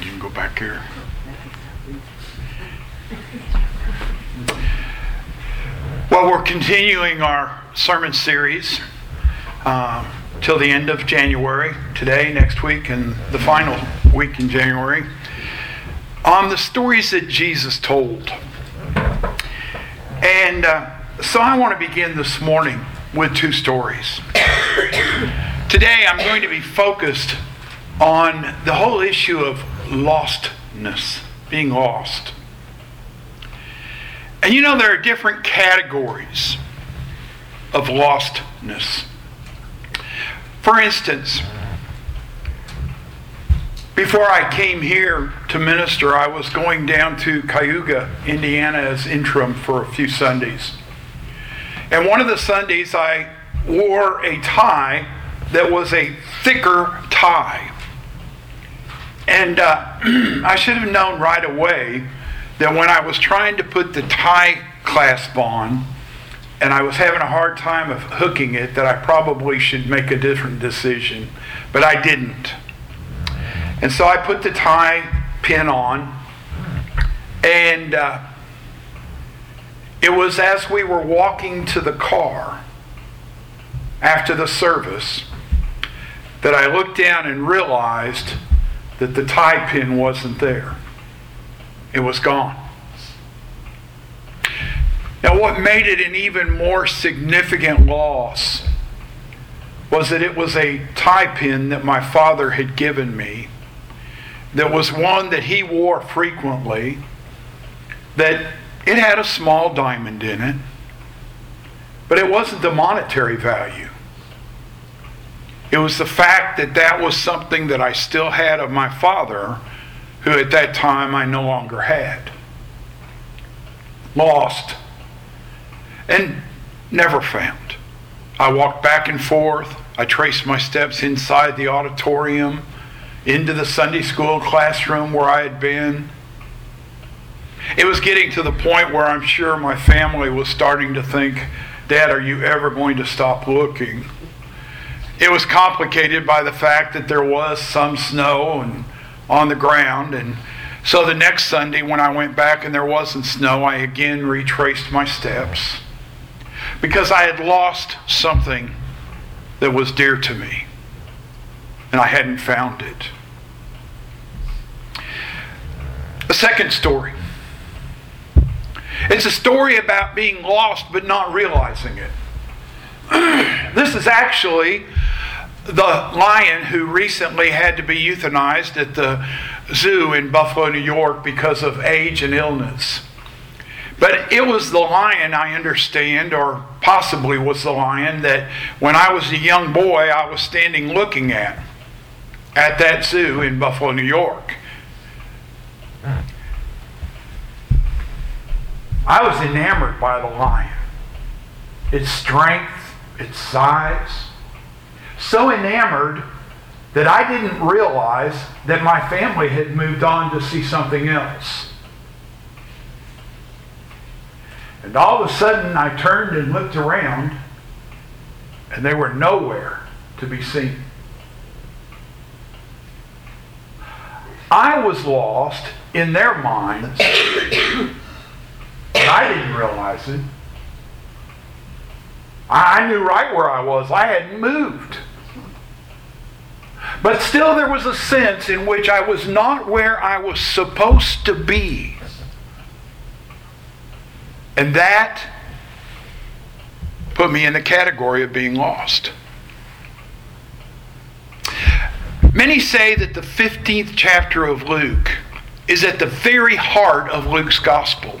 you can go back here. Well, we're continuing our sermon series uh, till the end of January, today, next week, and the final week in January, on the stories that Jesus told. And uh, so I want to begin this morning with two stories. Today I'm going to be focused on the whole issue of lostness, being lost. And you know, there are different categories of lostness. For instance, before I came here to minister, I was going down to Cayuga, Indiana, as interim for a few Sundays. And one of the Sundays, I wore a tie that was a thicker tie. And uh, I should have known right away that when I was trying to put the tie clasp on, and I was having a hard time of hooking it, that I probably should make a different decision. But I didn't. And so I put the tie pin on, and uh, it was as we were walking to the car after the service that I looked down and realized that the tie pin wasn't there. It was gone. Now, what made it an even more significant loss was that it was a tie pin that my father had given me, that was one that he wore frequently, that it had a small diamond in it, but it wasn't the monetary value. It was the fact that that was something that I still had of my father, who at that time I no longer had. Lost and never found. I walked back and forth. I traced my steps inside the auditorium, into the Sunday school classroom where I had been. It was getting to the point where I'm sure my family was starting to think, Dad, are you ever going to stop looking? It was complicated by the fact that there was some snow and on the ground and so the next Sunday when I went back and there wasn't snow, I again retraced my steps because I had lost something that was dear to me and I hadn't found it. A second story. It's a story about being lost but not realizing it. this is actually the lion who recently had to be euthanized at the zoo in Buffalo, New York because of age and illness. But it was the lion, I understand, or possibly was the lion that when I was a young boy, I was standing looking at at that zoo in Buffalo, New York. I was enamored by the lion, its strength, its size so enamored that I didn't realize that my family had moved on to see something else. And all of a sudden, I turned and looked around, and they were nowhere to be seen. I was lost in their minds, but I didn't realize it. I knew right where I was. I hadn't moved. But still, there was a sense in which I was not where I was supposed to be. And that put me in the category of being lost. Many say that the 15th chapter of Luke is at the very heart of Luke's gospel.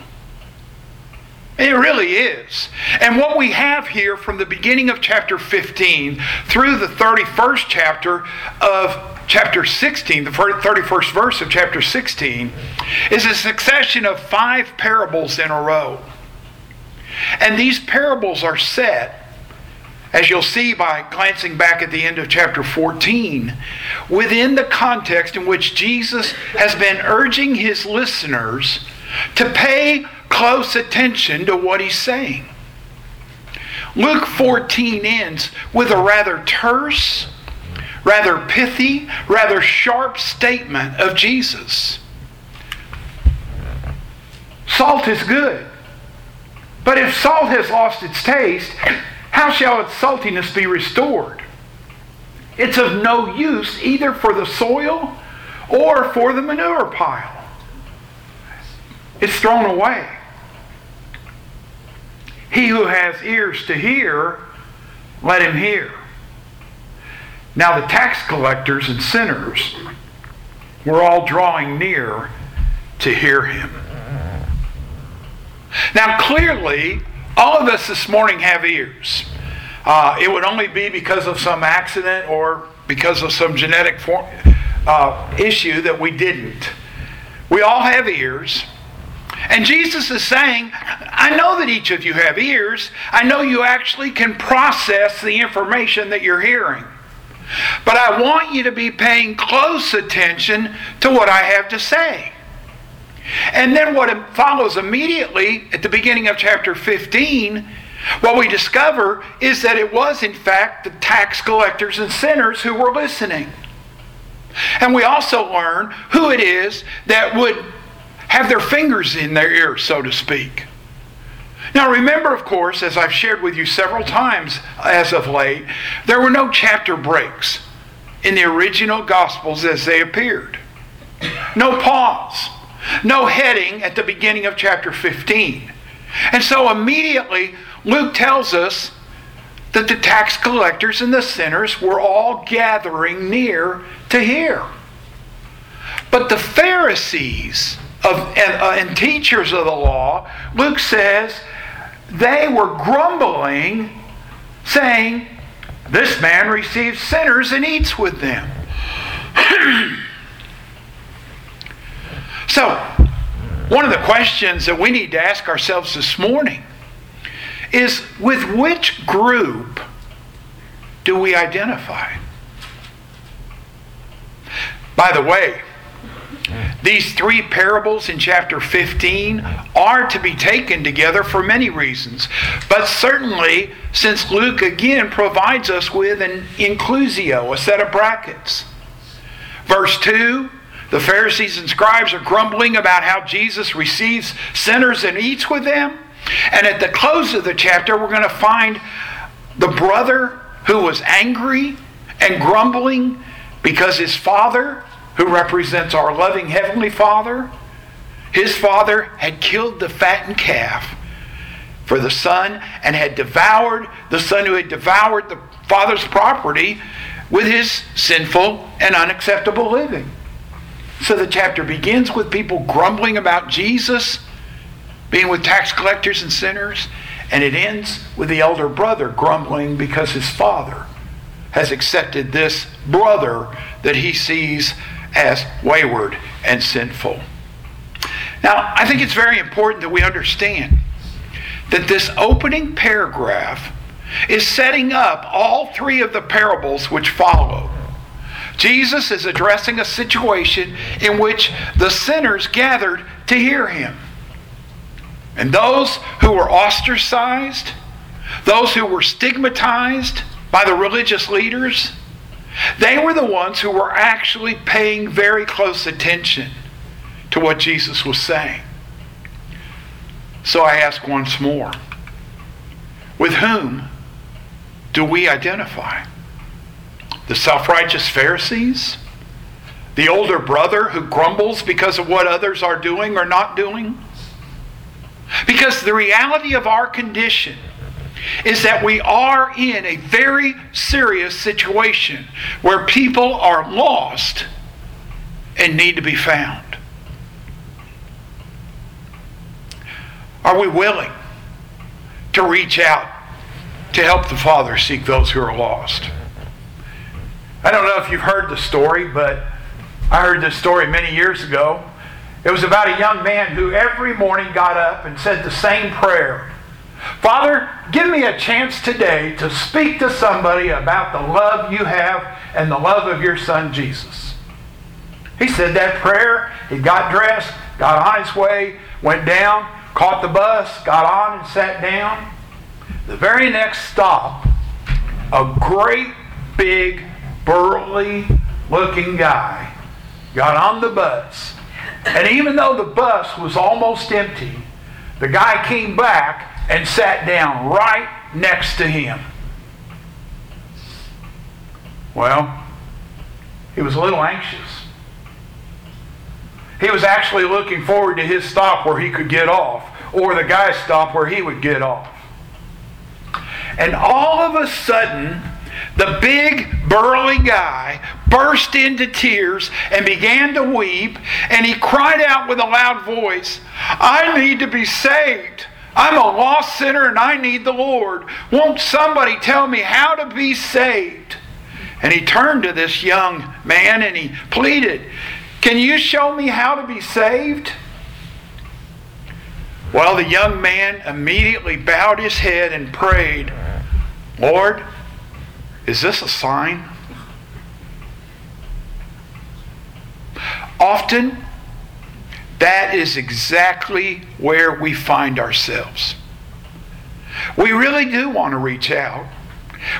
It really is. And what we have here from the beginning of chapter 15 through the 31st chapter of chapter 16, the 31st verse of chapter 16, is a succession of five parables in a row. And these parables are set, as you'll see by glancing back at the end of chapter 14, within the context in which Jesus has been urging his listeners to pay close attention to what he's saying. Luke 14 ends with a rather terse, rather pithy, rather sharp statement of Jesus. Salt is good. But if salt has lost its taste, how shall its saltiness be restored? It's of no use either for the soil or for the manure pile. It's thrown away. He who has ears to hear, let him hear. Now, the tax collectors and sinners were all drawing near to hear him. Now, clearly, all of us this morning have ears. Uh, it would only be because of some accident or because of some genetic form, uh, issue that we didn't. We all have ears. And Jesus is saying, I know that each of you have ears. I know you actually can process the information that you're hearing. But I want you to be paying close attention to what I have to say. And then what follows immediately at the beginning of chapter 15, what we discover is that it was, in fact, the tax collectors and sinners who were listening. And we also learn who it is that would have their fingers in their ears, so to speak. Now, remember, of course, as I've shared with you several times as of late, there were no chapter breaks in the original Gospels as they appeared. No pause. No heading at the beginning of chapter 15. And so immediately, Luke tells us that the tax collectors and the sinners were all gathering near to hear. But the Pharisees of, and, uh, and teachers of the law, Luke says, they were grumbling, saying, This man receives sinners and eats with them. so, one of the questions that we need to ask ourselves this morning is with which group do we identify? By the way, these three parables in chapter 15 are to be taken together for many reasons. But certainly, since Luke again provides us with an inclusio, a set of brackets. Verse 2 the Pharisees and scribes are grumbling about how Jesus receives sinners and eats with them. And at the close of the chapter, we're going to find the brother who was angry and grumbling because his father who represents our loving Heavenly Father, his father had killed the fattened calf for the son and had devoured the son who had devoured the father's property with his sinful and unacceptable living. So the chapter begins with people grumbling about Jesus being with tax collectors and sinners, and it ends with the elder brother grumbling because his father has accepted this brother that he sees as wayward and sinful. Now, I think it's very important that we understand that this opening paragraph is setting up all three of the parables which follow. Jesus is addressing a situation in which the sinners gathered to hear him. And those who were ostracized, those who were stigmatized by the religious leaders, they were the ones who were actually paying very close attention to what Jesus was saying. So I ask once more with whom do we identify? The self righteous Pharisees? The older brother who grumbles because of what others are doing or not doing? Because the reality of our condition is that we are in a very serious situation where people are lost and need to be found. Are we willing to reach out to help the Father seek those who are lost? I don't know if you've heard the story, but I heard this story many years ago. It was about a young man who every morning got up and said the same prayer Father, give me a chance today to speak to somebody about the love you have and the love of your son Jesus. He said that prayer. He got dressed, got on his way, went down, caught the bus, got on and sat down. The very next stop, a great big burly looking guy got on the bus. And even though the bus was almost empty, the guy came back and sat down right next to him. Well, he was a little anxious. He was actually looking forward to his stop where he could get off, or the guy's stop where he would get off. And all of a sudden, the big burly guy burst into tears and began to weep, and he cried out with a loud voice, I need to be saved. I'm a lost sinner and I need the Lord. Won't somebody tell me how to be saved? And he turned to this young man and he pleaded, Can you show me how to be saved? Well, the young man immediately bowed his head and prayed, Lord, is this a sign? Often, that is exactly where we find ourselves. We really do want to reach out.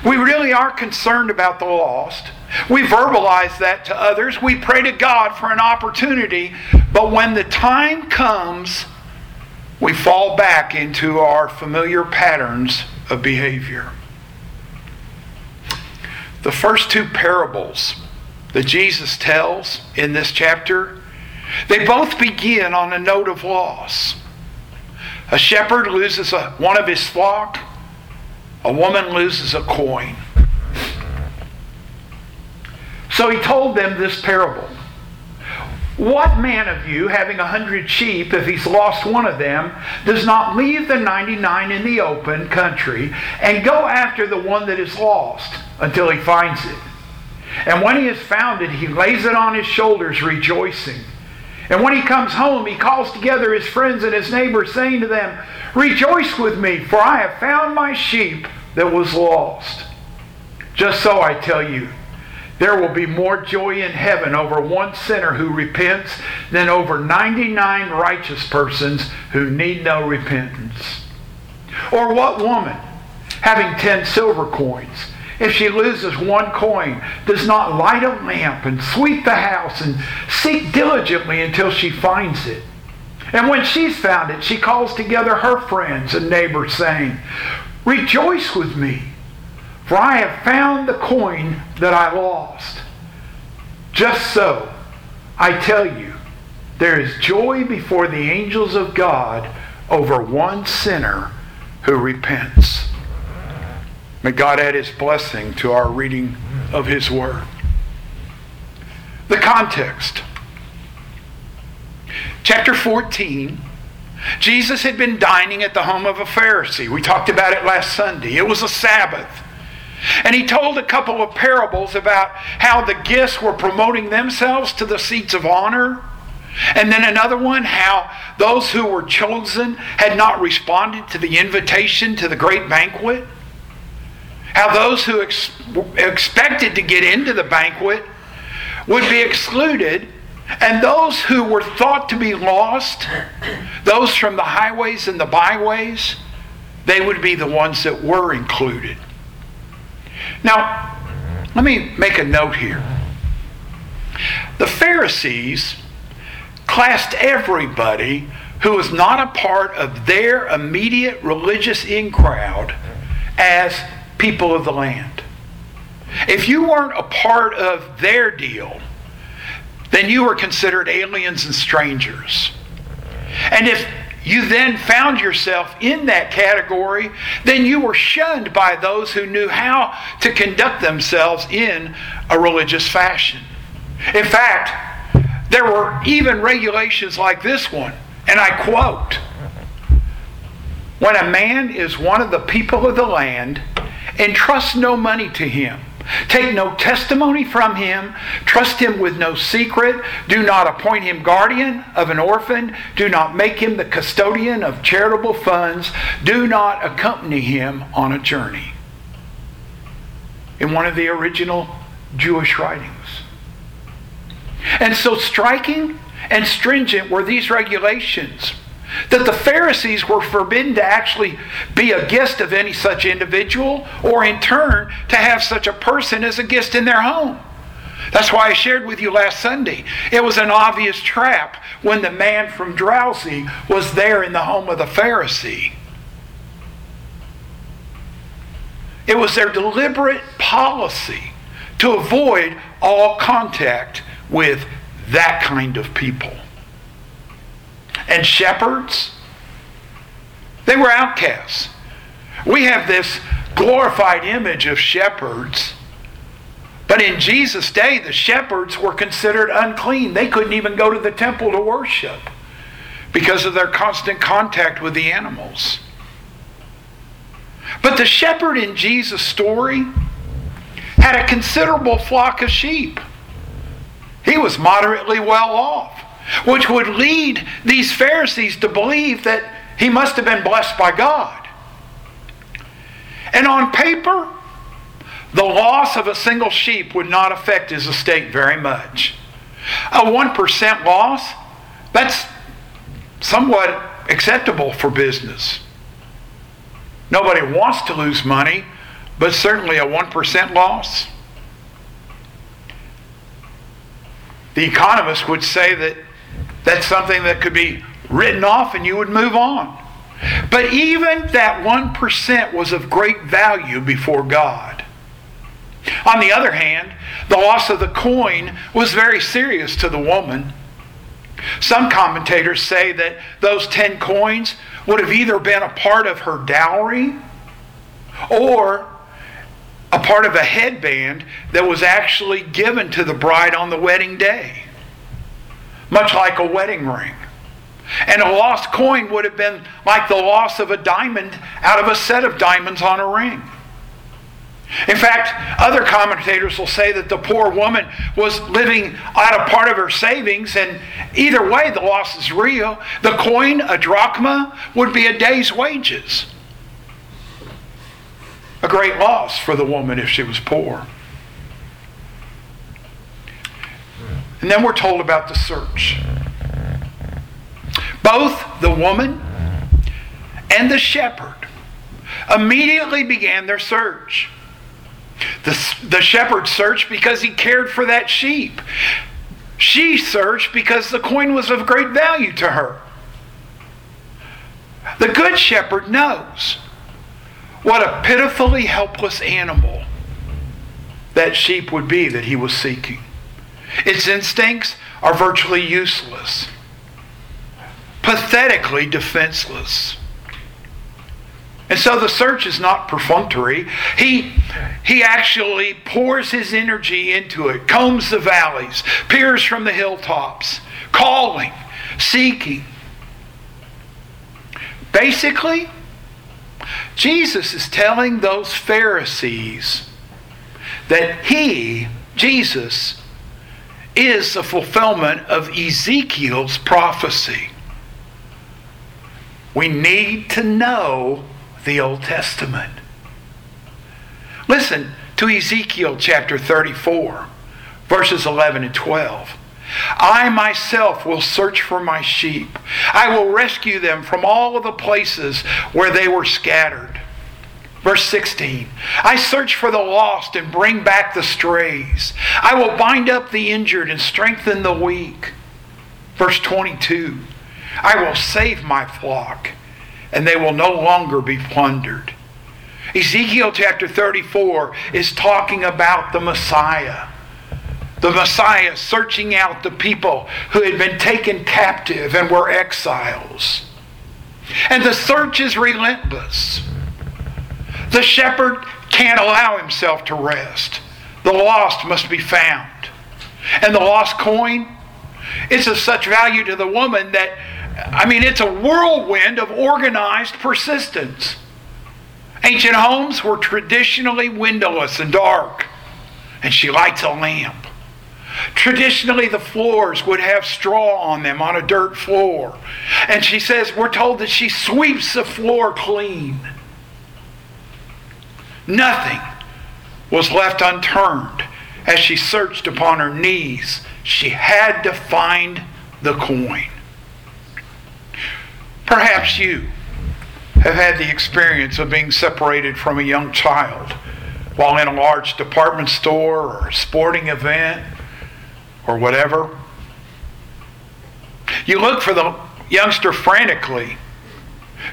We really are concerned about the lost. We verbalize that to others. We pray to God for an opportunity. But when the time comes, we fall back into our familiar patterns of behavior. The first two parables that Jesus tells in this chapter, they both begin on a note of loss. A shepherd loses a, one of his flock a woman loses a coin. So he told them this parable. What man of you, having a hundred sheep, if he's lost one of them, does not leave the 99 in the open country and go after the one that is lost until he finds it? And when he has found it, he lays it on his shoulders, rejoicing. And when he comes home, he calls together his friends and his neighbors, saying to them, Rejoice with me, for I have found my sheep that was lost. Just so I tell you, there will be more joy in heaven over one sinner who repents than over 99 righteous persons who need no repentance. Or what woman, having 10 silver coins, if she loses one coin, does not light a lamp and sweep the house and seek diligently until she finds it? And when she's found it, she calls together her friends and neighbors, saying, Rejoice with me, for I have found the coin that I lost. Just so, I tell you, there is joy before the angels of God over one sinner who repents. May God add his blessing to our reading of his word. The context. Chapter 14 Jesus had been dining at the home of a Pharisee. We talked about it last Sunday. It was a Sabbath. And he told a couple of parables about how the guests were promoting themselves to the seats of honor. And then another one, how those who were chosen had not responded to the invitation to the great banquet. How those who ex- expected to get into the banquet would be excluded, and those who were thought to be lost, those from the highways and the byways, they would be the ones that were included. Now, let me make a note here. The Pharisees classed everybody who was not a part of their immediate religious in crowd as people of the land. If you weren't a part of their deal, then you were considered aliens and strangers. And if you then found yourself in that category, then you were shunned by those who knew how to conduct themselves in a religious fashion. In fact, there were even regulations like this one, and I quote When a man is one of the people of the land, Entrust no money to him. Take no testimony from him. Trust him with no secret. Do not appoint him guardian of an orphan. Do not make him the custodian of charitable funds. Do not accompany him on a journey. In one of the original Jewish writings. And so striking and stringent were these regulations that the Pharisees were forbidden to actually be a guest of any such individual, or in turn to have such a person as a guest in their home. That's why I shared with you last Sunday. It was an obvious trap when the man from dropsy was there in the home of the Pharisee. It was their deliberate policy to avoid all contact with that kind of people. And shepherds, they were outcasts. We have this glorified image of shepherds but in Jesus' day, the shepherds were considered unclean. They couldn't even go to the temple to worship because of their constant contact with the animals. But the shepherd in Jesus' story had a considerable flock of sheep. He was moderately well off, which would lead these Pharisees to believe that he must have been blessed by God. And on paper, the loss of a single sheep would not affect his estate very much. A 1% loss, that's somewhat acceptable for business. Nobody wants to lose money, but certainly a 1% loss. The economist would say that that's something that could be written off and you would move on. But even that 1% was of great value before God. On the other hand, the loss of the coin was very serious to the woman. Some commentators say that those 10 coins would have either been a part of her dowry or a part of a headband that was actually given to the bride on the wedding day, much like a wedding ring. And a lost coin would have been like the loss of a diamond out of a set of diamonds on a ring. In fact, other commentators will say that the poor woman was living out of part of her savings, and either way, the loss is real. The coin, a drachma, would be a day's wages. A great loss for the woman if she was poor. And then we're told about the search. Both the woman and the shepherd immediately began their search. The, the shepherd searched because he cared for that sheep. She searched because the coin was of great value to her. The good shepherd knows what a pitifully helpless animal that sheep would be that he was seeking. Its instincts are virtually useless, pathetically defenseless. And so the search is not perfunctory. He, he actually pours his energy into it, combs the valleys, peers from the hilltops, calling, seeking. Basically, Jesus is telling those Pharisees that he, Jesus, is the fulfillment of Ezekiel's prophecy. We need to know the Old Testament. Listen to Ezekiel chapter 34, verses 11 and 12. I myself will search for my sheep. I will rescue them from all of the places where they were scattered. Verse 16 I search for the lost and bring back the strays. I will bind up the injured and strengthen the weak. Verse 22 I will save my flock and they will no longer be plundered. Ezekiel chapter 34 is talking about the Messiah. The Messiah searching out the people who had been taken captive and were exiles. And the search is relentless. The shepherd can't allow himself to rest. The lost must be found. And the lost coin, it's of such value to the woman that I mean, it's a whirlwind of organized persistence. Ancient homes were traditionally windowless and dark, and she lights a lamp. Traditionally, the floors would have straw on them on a dirt floor. And she says, we're told that she sweeps the floor clean. Nothing was left unturned as she searched upon her knees. She had to find the coin. Perhaps you have had the experience of being separated from a young child while in a large department store or sporting event or whatever. You look for the youngster frantically,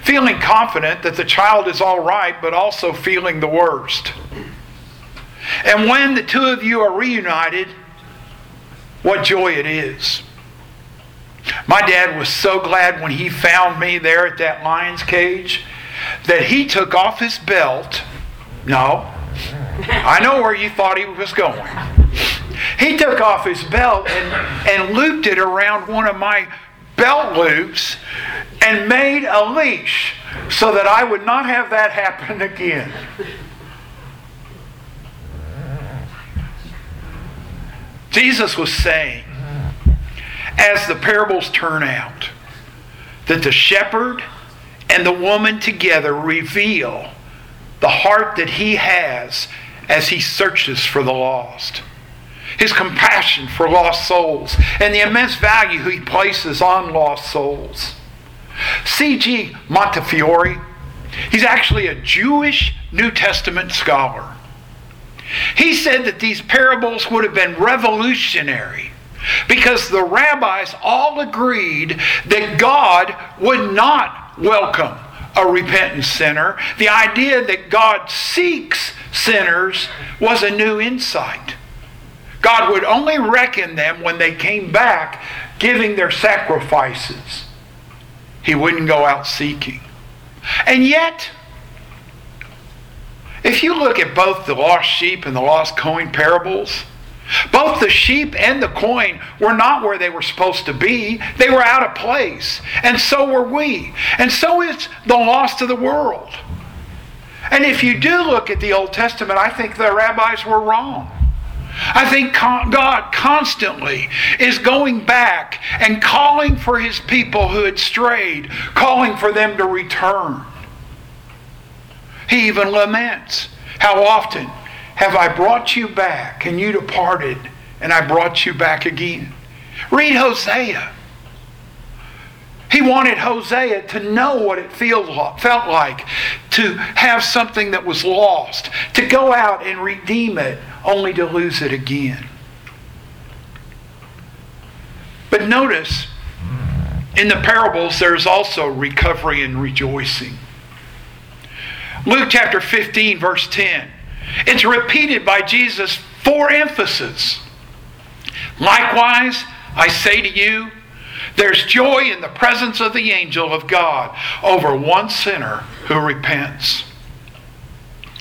feeling confident that the child is all right, but also feeling the worst. And when the two of you are reunited, what joy it is. My dad was so glad when he found me there at that lion's cage that he took off his belt. No, I know where you thought he was going. He took off his belt and, and looped it around one of my belt loops and made a leash so that I would not have that happen again. Jesus was saying, as the parables turn out, that the shepherd and the woman together reveal the heart that he has as he searches for the lost. His compassion for lost souls and the immense value he places on lost souls. C.G. Montefiore, he's actually a Jewish New Testament scholar. He said that these parables would have been revolutionary because the rabbis all agreed that God would not welcome a repentant sinner. The idea that God seeks sinners was a new insight. God would only reckon them when they came back giving their sacrifices. He wouldn't go out seeking. And yet, if you look at both the lost sheep and the lost coin parables, both the sheep and the coin were not where they were supposed to be. They were out of place. And so were we. And so is the lost of the world. And if you do look at the Old Testament, I think the rabbis were wrong. I think God constantly is going back and calling for his people who had strayed, calling for them to return. He even laments how often have I brought you back and you departed and I brought you back again. Read Hosea. He wanted Hosea to know what it felt like to have something that was lost, to go out and redeem it, only to lose it again. But notice, in the parables, there's also recovery and rejoicing. Luke chapter 15, verse 10. It's repeated by Jesus for emphasis. Likewise, I say to you, there's joy in the presence of the angel of God over one sinner who repents.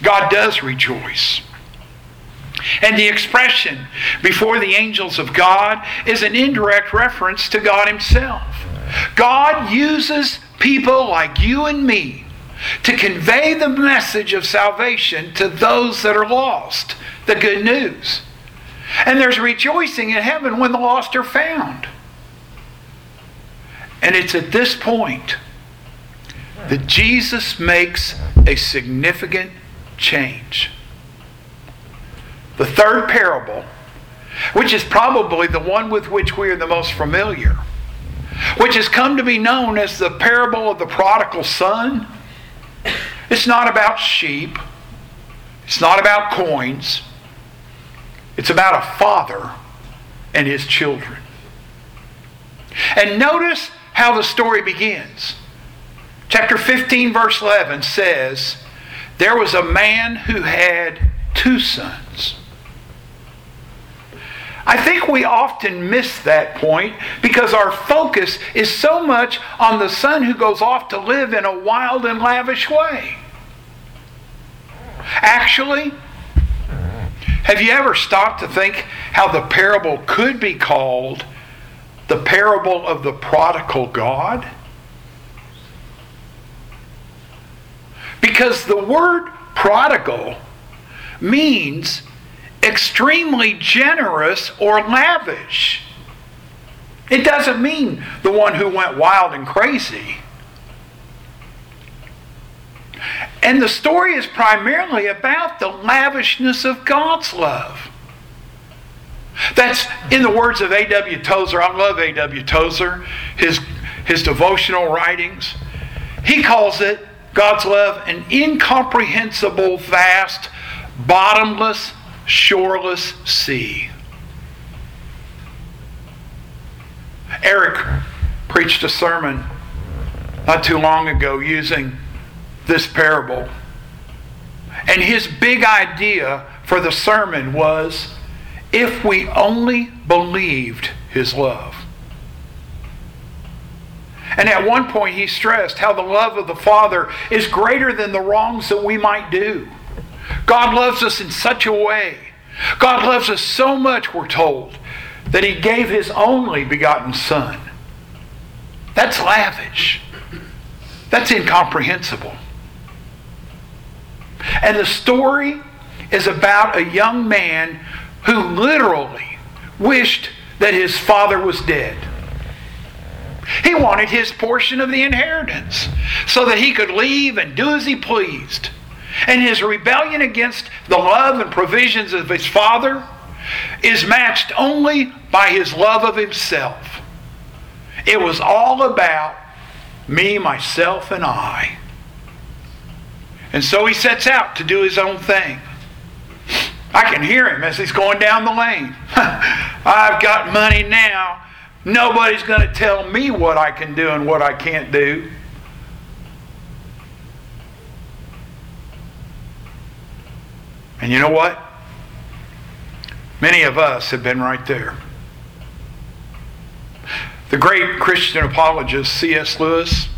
God does rejoice. And the expression before the angels of God is an indirect reference to God Himself. God uses people like you and me to convey the message of salvation to those that are lost, the good news. And there's rejoicing in heaven when the lost are found. And it's at this point that Jesus makes a significant change. The third parable, which is probably the one with which we are the most familiar, which has come to be known as the parable of the prodigal son it's not about sheep. It's not about coins. It's about a father and his children. And notice how the story begins. Chapter 15, verse 11 says, There was a man who had two sons. I think we often miss that point because our focus is so much on the son who goes off to live in a wild and lavish way. Actually, have you ever stopped to think how the parable could be called the parable of the prodigal God? Because the word prodigal means extremely generous or lavish. It doesn't mean the one who went wild and crazy. And the story is primarily about the lavishness of God's love. That's in the words of A.W. Tozer. I love A.W. Tozer, his, his devotional writings. He calls it, God's love, an incomprehensible, vast, bottomless, shoreless sea. Eric preached a sermon not too long ago using this parable. And his big idea for the sermon was if we only believed his love. And at one point, he stressed how the love of the Father is greater than the wrongs that we might do. God loves us in such a way. God loves us so much, we're told, that he gave his only begotten Son. That's lavish. That's incomprehensible. And the story is about a young man who literally wished that his father was dead. He wanted his portion of the inheritance so that he could leave and do as he pleased. And his rebellion against the love and provisions of his father is matched only by his love of himself. It was all about me, myself, and I. And so he sets out to do his own thing. I can hear him as he's going down the lane. I've got money now. Nobody's going to tell me what I can do and what I can't do. And you know what? Many of us have been right there. The great Christian apologist C.S. Lewis,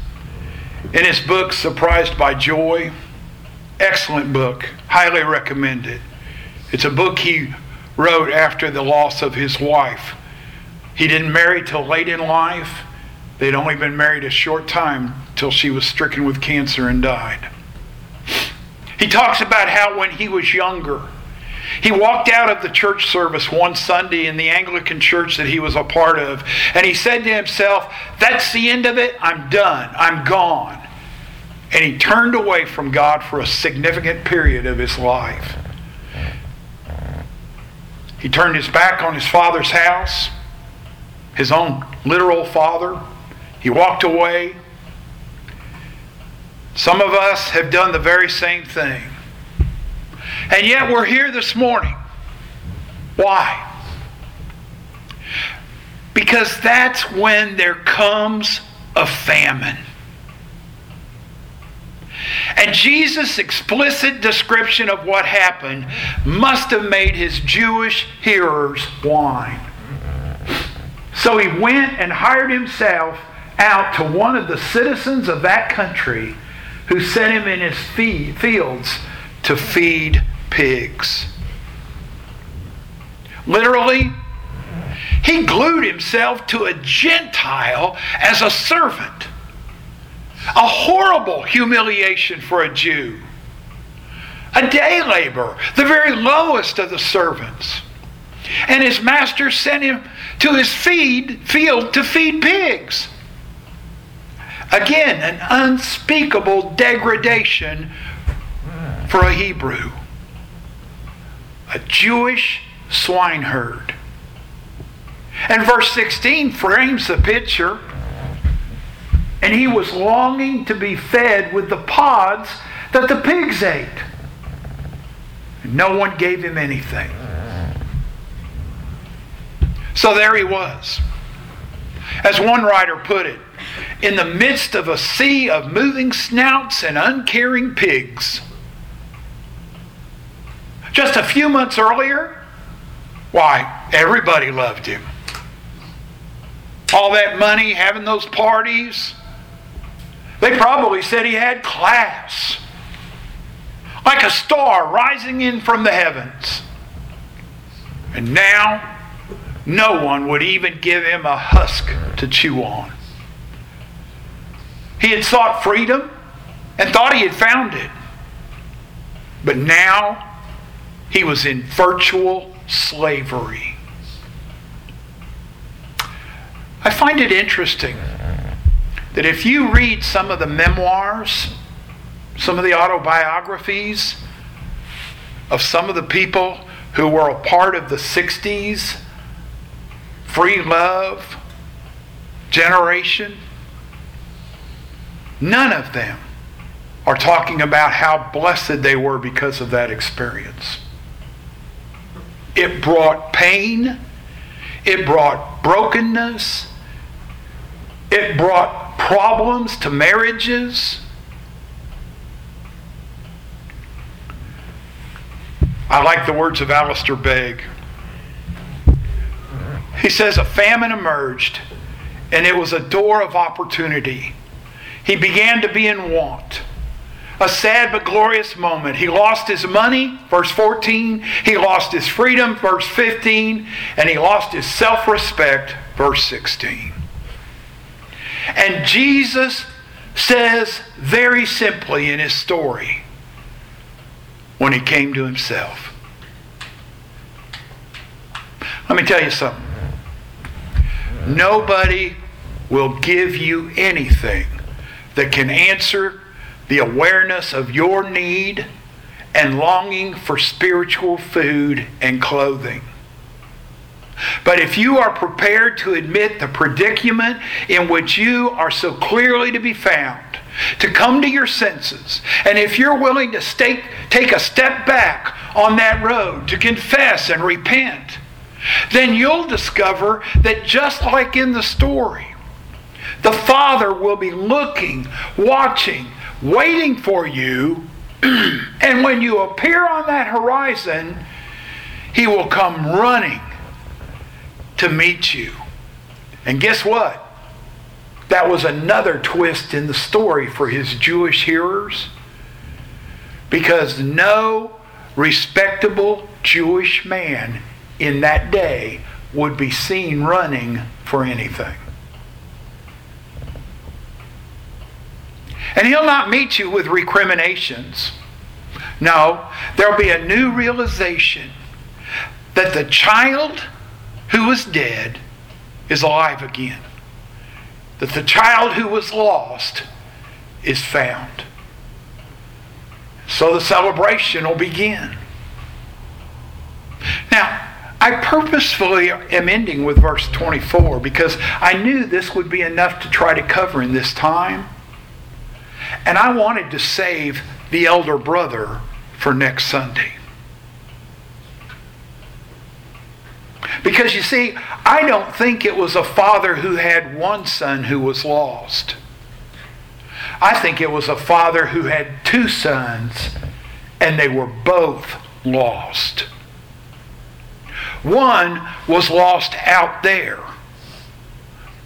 in his book Surprised by Joy, excellent book, highly recommended. It's a book he wrote after the loss of his wife. He didn't marry till late in life. They'd only been married a short time till she was stricken with cancer and died. He talks about how when he was younger, he walked out of the church service one Sunday in the Anglican church that he was a part of, and he said to himself, That's the end of it. I'm done. I'm gone. And he turned away from God for a significant period of his life. He turned his back on his father's house, his own literal father. He walked away. Some of us have done the very same thing. And yet we're here this morning. Why? Because that's when there comes a famine. And Jesus' explicit description of what happened must have made his Jewish hearers whine. So he went and hired himself out to one of the citizens of that country who sent him in his fields to feed pigs. Literally, he glued himself to a Gentile as a servant. A horrible humiliation for a Jew. A day laborer, the very lowest of the servants. And his master sent him to his feed field to feed pigs. Again, an unspeakable degradation for a Hebrew. A Jewish swineherd. And verse 16 frames the picture and he was longing to be fed with the pods that the pigs ate. No one gave him anything. So there he was. As one writer put it, in the midst of a sea of moving snouts and uncaring pigs. Just a few months earlier, why, everybody loved him. All that money, having those parties, they probably said he had class. Like a star rising in from the heavens. And now, no one would even give him a husk to chew on. He had sought freedom and thought he had found it. But now, he was in virtual slavery. I find it interesting that if you read some of the memoirs, some of the autobiographies of some of the people who were a part of the 60s free love generation, none of them are talking about how blessed they were because of that experience. It brought pain, it brought brokenness, it brought problems to marriages. I like the words of Alistair Begg. He says, A famine emerged, and it was a door of opportunity. He began to be in want. A sad but glorious moment. He lost his money, verse 14. He lost his freedom, verse 15. And he lost his self respect, verse 16. And Jesus says very simply in his story when he came to himself. Let me tell you something. Nobody will give you anything that can answer the awareness of your need and longing for spiritual food and clothing. But if you are prepared to admit the predicament in which you are so clearly to be found, to come to your senses, and if you're willing to stake, take a step back on that road to confess and repent, then you'll discover that just like in the story, the Father will be looking, watching, waiting for you. and when you appear on that horizon, He will come running to meet you. And guess what? That was another twist in the story for his Jewish hearers. Because no respectable Jewish man in that day would be seen running for anything. And he'll not meet you with recriminations. No, there'll be a new realization that the child who was dead is alive again. That the child who was lost is found. So the celebration will begin. Now, I purposefully am ending with verse 24 because I knew this would be enough to try to cover in this time. And I wanted to save the elder brother for next Sunday. Because you see, I don't think it was a father who had one son who was lost. I think it was a father who had two sons and they were both lost. One was lost out there,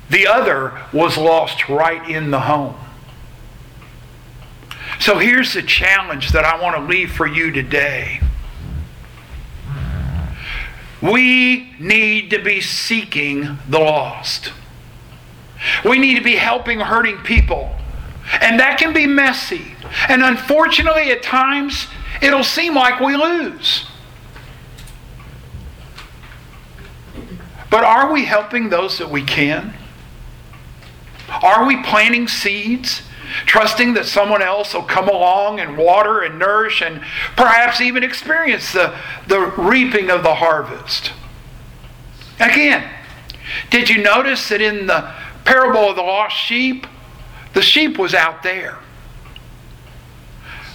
the other was lost right in the home. So here's the challenge that I want to leave for you today. We need to be seeking the lost. We need to be helping hurting people. And that can be messy. And unfortunately, at times, it'll seem like we lose. But are we helping those that we can? Are we planting seeds, trusting that someone else will come along and water and nourish and perhaps even experience the, the reaping of the harvest? Again, did you notice that in the parable of the lost sheep, the sheep was out there?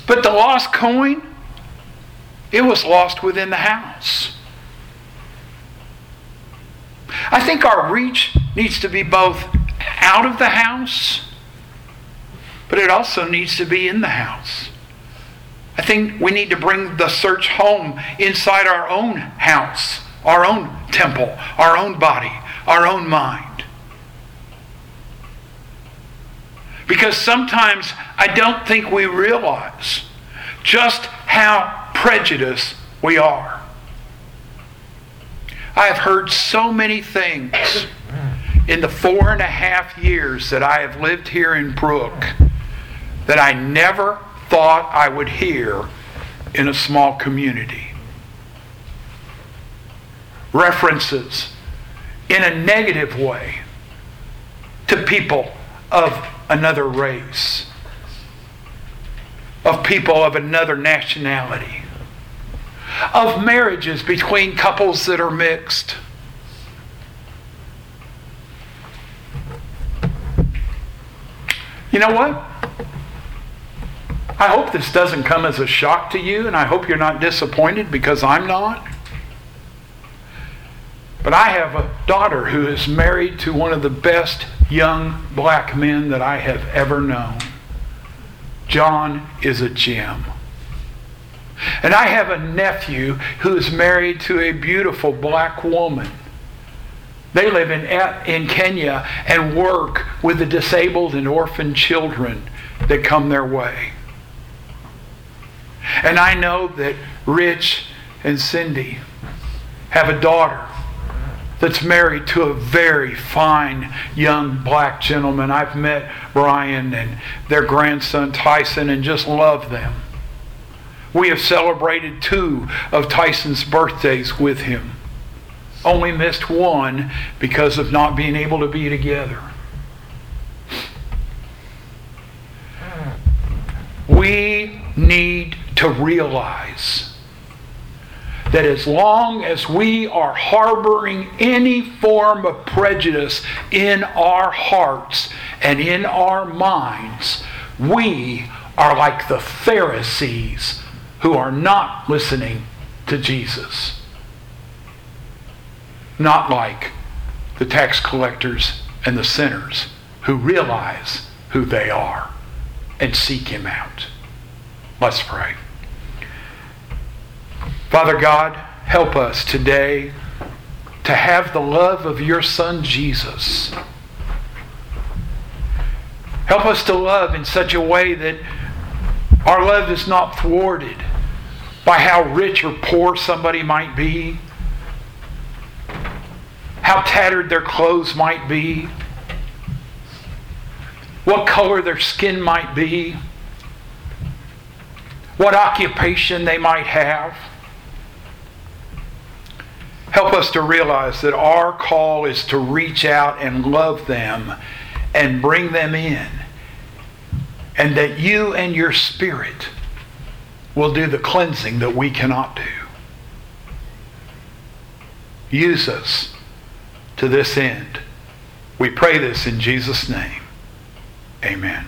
But the lost coin, it was lost within the house. I think our reach needs to be both out of the house, but it also needs to be in the house. I think we need to bring the search home inside our own house, our own temple, our own body, our own mind. Because sometimes I don't think we realize just how prejudiced we are. I have heard so many things in the four and a half years that I have lived here in Brook that I never thought I would hear in a small community. References in a negative way to people of another race, of people of another nationality of marriages between couples that are mixed. You know what? I hope this doesn't come as a shock to you, and I hope you're not disappointed because I'm not. But I have a daughter who is married to one of the best young black men that I have ever known. John is a gem. And I have a nephew who is married to a beautiful black woman. They live in, in Kenya and work with the disabled and orphan children that come their way. And I know that Rich and Cindy have a daughter that's married to a very fine young black gentleman. I've met Brian and their grandson Tyson and just love them. We have celebrated two of Tyson's birthdays with him. Only missed one because of not being able to be together. We need to realize that as long as we are harboring any form of prejudice in our hearts and in our minds, we are like the Pharisees who are not listening to Jesus. Not like the tax collectors and the sinners who realize who they are and seek Him out. Let's pray. Father God, help us today to have the love of your Son Jesus. Help us to love in such a way that our love is not thwarted by how rich or poor somebody might be, how tattered their clothes might be, what color their skin might be, what occupation they might have. Help us to realize that our call is to reach out and love them and bring them in. And that you and your spirit will do the cleansing that we cannot do. Use us to this end. We pray this in Jesus' name. Amen.